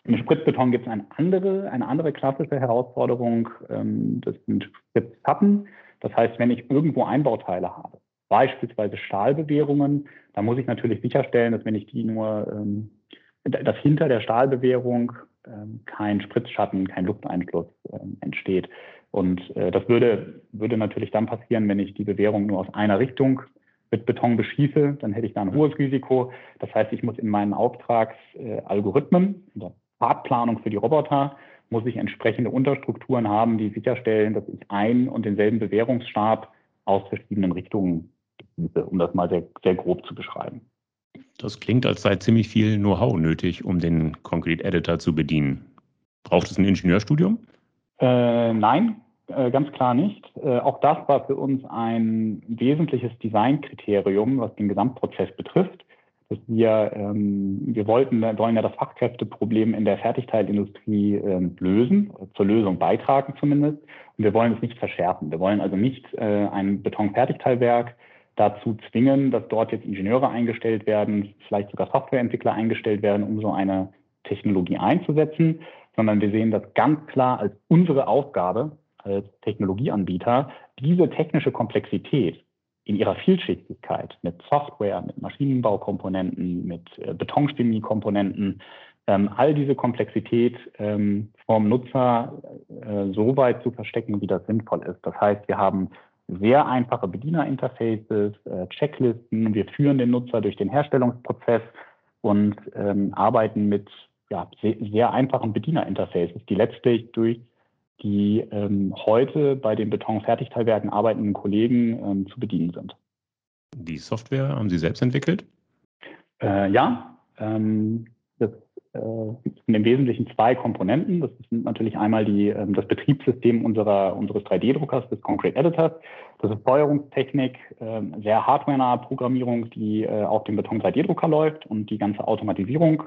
Im Spritzbeton gibt es eine andere, eine andere klassische Herausforderung, ähm, das sind Spritzpappen. Das heißt, wenn ich irgendwo Einbauteile habe, beispielsweise Stahlbewehrungen, dann muss ich natürlich sicherstellen, dass wenn ich die nur, ähm, dass hinter der Stahlbewehrung ähm, kein Spritzschatten, kein Lufteinfluss ähm, entsteht. Und äh, das würde, würde natürlich dann passieren, wenn ich die Bewehrung nur aus einer Richtung mit Beton beschieße, dann hätte ich da ein hohes Risiko. Das heißt, ich muss in meinen Auftragsalgorithmen, äh, Fahrtplanung für die Roboter muss ich entsprechende Unterstrukturen haben, die sicherstellen, dass ich einen und denselben Bewährungsstab aus verschiedenen Richtungen biete, um das mal sehr, sehr grob zu beschreiben. Das klingt, als sei ziemlich viel Know-how nötig, um den Concrete Editor zu bedienen. Braucht es ein Ingenieurstudium? Äh, nein, äh, ganz klar nicht. Äh, auch das war für uns ein wesentliches Designkriterium, was den Gesamtprozess betrifft dass wir, ähm, wir wollten, wollen ja das Fachkräfteproblem in der Fertigteilindustrie ähm, lösen, zur Lösung beitragen zumindest. Und wir wollen es nicht verschärfen. Wir wollen also nicht äh, ein Betonfertigteilwerk dazu zwingen, dass dort jetzt Ingenieure eingestellt werden, vielleicht sogar Softwareentwickler eingestellt werden, um so eine Technologie einzusetzen, sondern wir sehen das ganz klar als unsere Aufgabe als Technologieanbieter, diese technische Komplexität in ihrer Vielschichtigkeit mit Software, mit Maschinenbaukomponenten, mit äh, Betonchemiekomponenten, ähm, all diese Komplexität ähm, vom Nutzer äh, so weit zu verstecken, wie das sinnvoll ist. Das heißt, wir haben sehr einfache Bedienerinterfaces, äh, Checklisten, wir führen den Nutzer durch den Herstellungsprozess und ähm, arbeiten mit ja, sehr, sehr einfachen Bedienerinterfaces, die letztlich durch die ähm, heute bei den Betonfertigteilwerken arbeitenden Kollegen ähm, zu bedienen sind. Die Software haben Sie selbst entwickelt? Äh, ja, ähm, das äh, sind im Wesentlichen zwei Komponenten. Das sind natürlich einmal die, ähm, das Betriebssystem unserer, unseres 3D-Druckers, des Concrete Editors. Das ist Steuerungstechnik, äh, sehr hardwarenahe Programmierung, die äh, auf dem Beton 3D-Drucker läuft und die ganze Automatisierung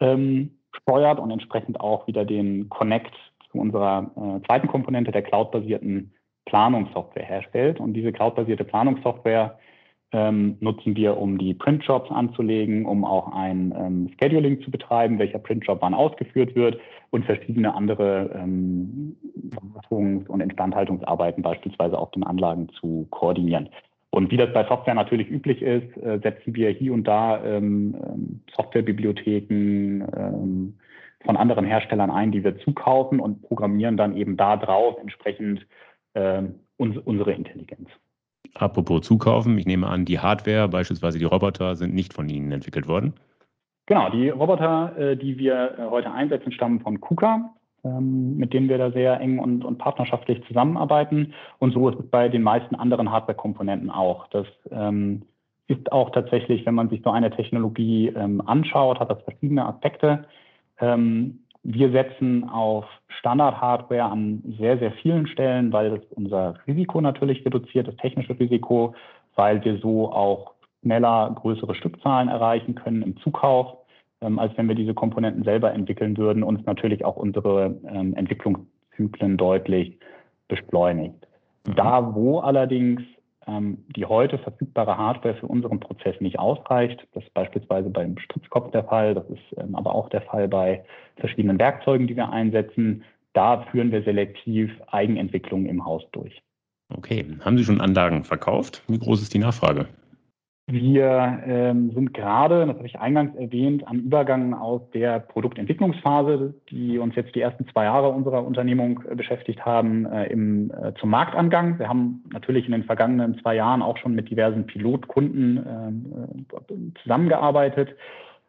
ähm, steuert und entsprechend auch wieder den Connect unserer äh, zweiten Komponente der cloudbasierten Planungssoftware herstellt. Und diese cloudbasierte Planungssoftware ähm, nutzen wir, um die Printjobs anzulegen, um auch ein ähm, Scheduling zu betreiben, welcher Printjob wann ausgeführt wird und verschiedene andere ähm, und Instandhaltungsarbeiten beispielsweise auf den Anlagen zu koordinieren. Und wie das bei Software natürlich üblich ist, äh, setzen wir hier und da ähm, ähm Softwarebibliotheken, ähm, von anderen Herstellern ein, die wir zukaufen und programmieren dann eben da drauf entsprechend äh, uns, unsere Intelligenz. Apropos zukaufen, ich nehme an, die Hardware, beispielsweise die Roboter, sind nicht von Ihnen entwickelt worden. Genau, die Roboter, äh, die wir äh, heute einsetzen, stammen von KUKA, ähm, mit denen wir da sehr eng und, und, partnerschaftlich zusammenarbeiten. Und so ist es bei den meisten anderen Hardware-Komponenten auch. Das ähm, ist auch tatsächlich, wenn man sich so eine Technologie ähm, anschaut, hat das verschiedene Aspekte. Ähm, wir setzen auf Standard-Hardware an sehr, sehr vielen Stellen, weil das unser Risiko natürlich reduziert, das technische Risiko, weil wir so auch schneller größere Stückzahlen erreichen können im Zukauf, ähm, als wenn wir diese Komponenten selber entwickeln würden und natürlich auch unsere ähm, Entwicklungszyklen deutlich beschleunigt. Mhm. Da, wo allerdings die heute verfügbare Hardware für unseren Prozess nicht ausreicht. Das ist beispielsweise beim Stritzkopf der Fall, das ist ähm, aber auch der Fall bei verschiedenen Werkzeugen, die wir einsetzen. Da führen wir selektiv Eigenentwicklungen im Haus durch. Okay, haben Sie schon Anlagen verkauft? Wie groß ist die Nachfrage? Wir ähm, sind gerade, das habe ich eingangs erwähnt, am Übergang aus der Produktentwicklungsphase, die uns jetzt die ersten zwei Jahre unserer Unternehmung äh, beschäftigt haben, äh, im, äh, zum Marktangang. Wir haben natürlich in den vergangenen zwei Jahren auch schon mit diversen Pilotkunden ähm, äh, zusammengearbeitet,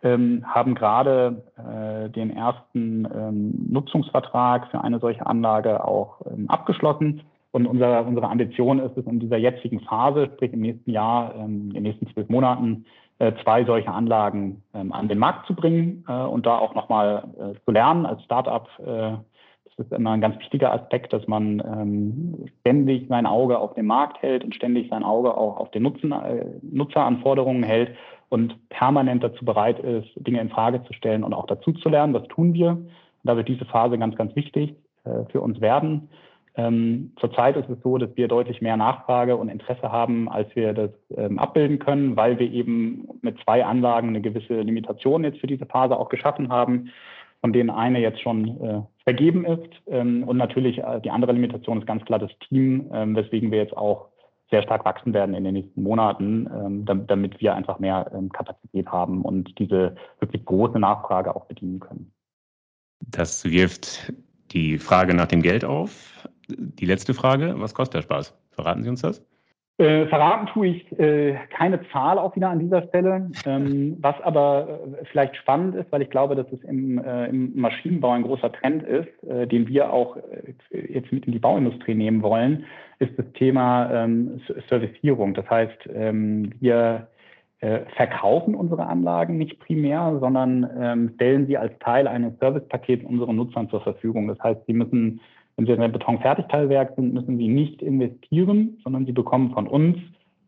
ähm, haben gerade äh, den ersten ähm, Nutzungsvertrag für eine solche Anlage auch ähm, abgeschlossen und unser, unsere Ambition ist es, in dieser jetzigen Phase, sprich im nächsten Jahr, ähm, in den nächsten zwölf Monaten, äh, zwei solche Anlagen ähm, an den Markt zu bringen äh, und da auch nochmal äh, zu lernen als Startup. Das ist immer ein ganz wichtiger Aspekt, dass man ähm, ständig sein Auge auf den Markt hält und ständig sein Auge auch auf den Nutzen, Nutzeranforderungen hält und permanent dazu bereit ist, Dinge in Frage zu stellen und auch dazu zu lernen. Das tun wir. Und da wird diese Phase ganz, ganz wichtig für uns werden. Ähm, zurzeit ist es so, dass wir deutlich mehr Nachfrage und Interesse haben, als wir das ähm, abbilden können, weil wir eben mit zwei Anlagen eine gewisse Limitation jetzt für diese Phase auch geschaffen haben, von denen eine jetzt schon äh, vergeben ist. Ähm, und natürlich äh, die andere Limitation ist ganz klar das Team, ähm, weswegen wir jetzt auch sehr stark wachsen werden in den nächsten Monaten, ähm, damit, wir einfach mehr ähm, Kapazität haben und diese wirklich große Nachfrage auch bedienen können. Das wirft die Frage nach dem Geld auf die letzte Frage, was kostet der Spaß? Verraten Sie uns das? Äh, verraten tue ich äh, keine Zahl auch wieder an dieser Stelle. Ähm, <laughs> was aber äh, vielleicht spannend ist, weil ich glaube, dass es im, äh, im Maschinenbau ein großer Trend ist, äh, den wir auch jetzt mit in die Bauindustrie nehmen wollen, ist das Thema ähm, Servicierung. Das heißt, ähm, wir verkaufen unsere Anlagen nicht primär, sondern ähm, stellen sie als Teil eines Servicepakets unseren Nutzern zur Verfügung. Das heißt, sie müssen wenn Sie in einem Betonfertigteilwerk sind, müssen Sie nicht investieren, sondern Sie bekommen von uns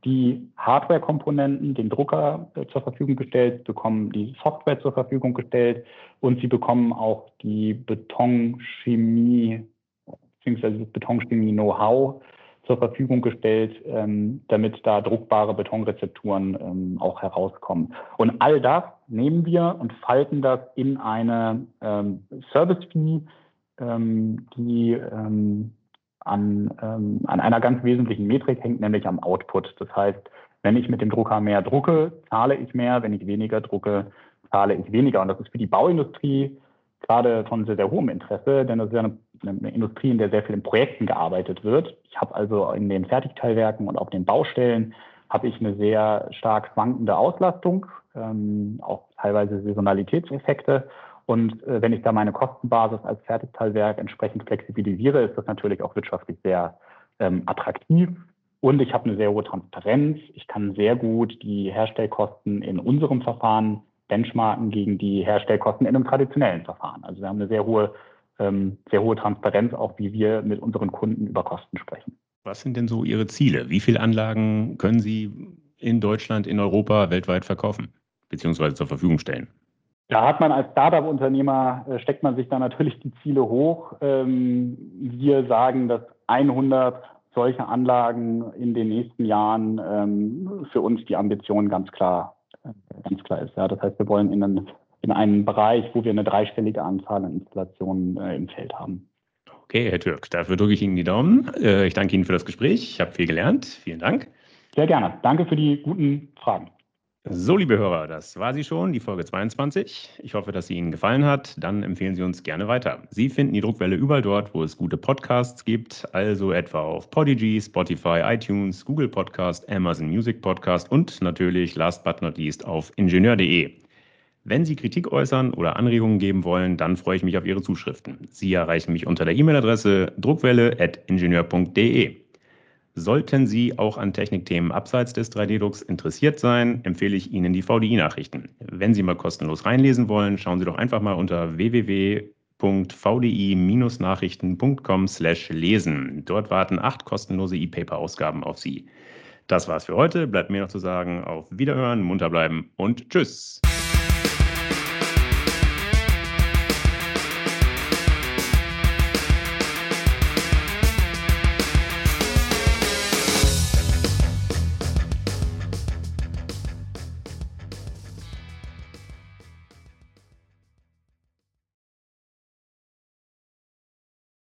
die Hardware-Komponenten, den Drucker äh, zur Verfügung gestellt, bekommen die Software zur Verfügung gestellt und Sie bekommen auch die Betonchemie bzw. das Betonchemie-Know-how zur Verfügung gestellt, ähm, damit da druckbare Betonrezepturen ähm, auch herauskommen. Und all das nehmen wir und falten das in eine ähm, Service-Fee, die ähm, an, ähm, an einer ganz wesentlichen Metrik hängt, nämlich am Output. Das heißt, wenn ich mit dem Drucker mehr drucke, zahle ich mehr, wenn ich weniger drucke, zahle ich weniger. Und das ist für die Bauindustrie gerade von sehr, sehr hohem Interesse, denn das ist ja eine, eine Industrie, in der sehr viel in Projekten gearbeitet wird. Ich habe also in den Fertigteilwerken und auf den Baustellen habe ich eine sehr stark schwankende Auslastung, ähm, auch teilweise Saisonalitätseffekte. Und äh, wenn ich da meine Kostenbasis als Fertigteilwerk entsprechend flexibilisiere, ist das natürlich auch wirtschaftlich sehr ähm, attraktiv. Und ich habe eine sehr hohe Transparenz. Ich kann sehr gut die Herstellkosten in unserem Verfahren benchmarken gegen die Herstellkosten in einem traditionellen Verfahren. Also wir haben eine sehr hohe, ähm, sehr hohe Transparenz, auch wie wir mit unseren Kunden über Kosten sprechen. Was sind denn so Ihre Ziele? Wie viele Anlagen können Sie in Deutschland, in Europa, weltweit verkaufen bzw. zur Verfügung stellen? Da hat man als Startup-Unternehmer, äh, steckt man sich da natürlich die Ziele hoch. Ähm, wir sagen, dass 100 solche Anlagen in den nächsten Jahren ähm, für uns die Ambition ganz klar, äh, ganz klar ist. das heißt, wir wollen in einen, in einen Bereich, wo wir eine dreistellige Anzahl an Installationen äh, im Feld haben. Okay, Herr Türk, dafür drücke ich Ihnen die Daumen. ich danke Ihnen für das Gespräch. Ich habe viel gelernt. Vielen Dank. Sehr gerne. Danke für die guten Fragen. So, liebe Hörer, das war sie schon, die Folge 22. Ich hoffe, dass sie Ihnen gefallen hat. Dann empfehlen Sie uns gerne weiter. Sie finden die Druckwelle überall dort, wo es gute Podcasts gibt, also etwa auf Podigy, Spotify, iTunes, Google Podcast, Amazon Music Podcast und natürlich, last but not least, auf ingenieur.de. Wenn Sie Kritik äußern oder Anregungen geben wollen, dann freue ich mich auf Ihre Zuschriften. Sie erreichen mich unter der E-Mail-Adresse druckwelle.ingenieur.de. Sollten Sie auch an Technikthemen abseits des 3D-Drucks interessiert sein, empfehle ich Ihnen die VDI-Nachrichten. Wenn Sie mal kostenlos reinlesen wollen, schauen Sie doch einfach mal unter www.vdi-nachrichten.com/lesen. Dort warten acht kostenlose E-Paper-Ausgaben auf Sie. Das war's für heute. Bleibt mir noch zu sagen, auf Wiederhören, munter bleiben und tschüss.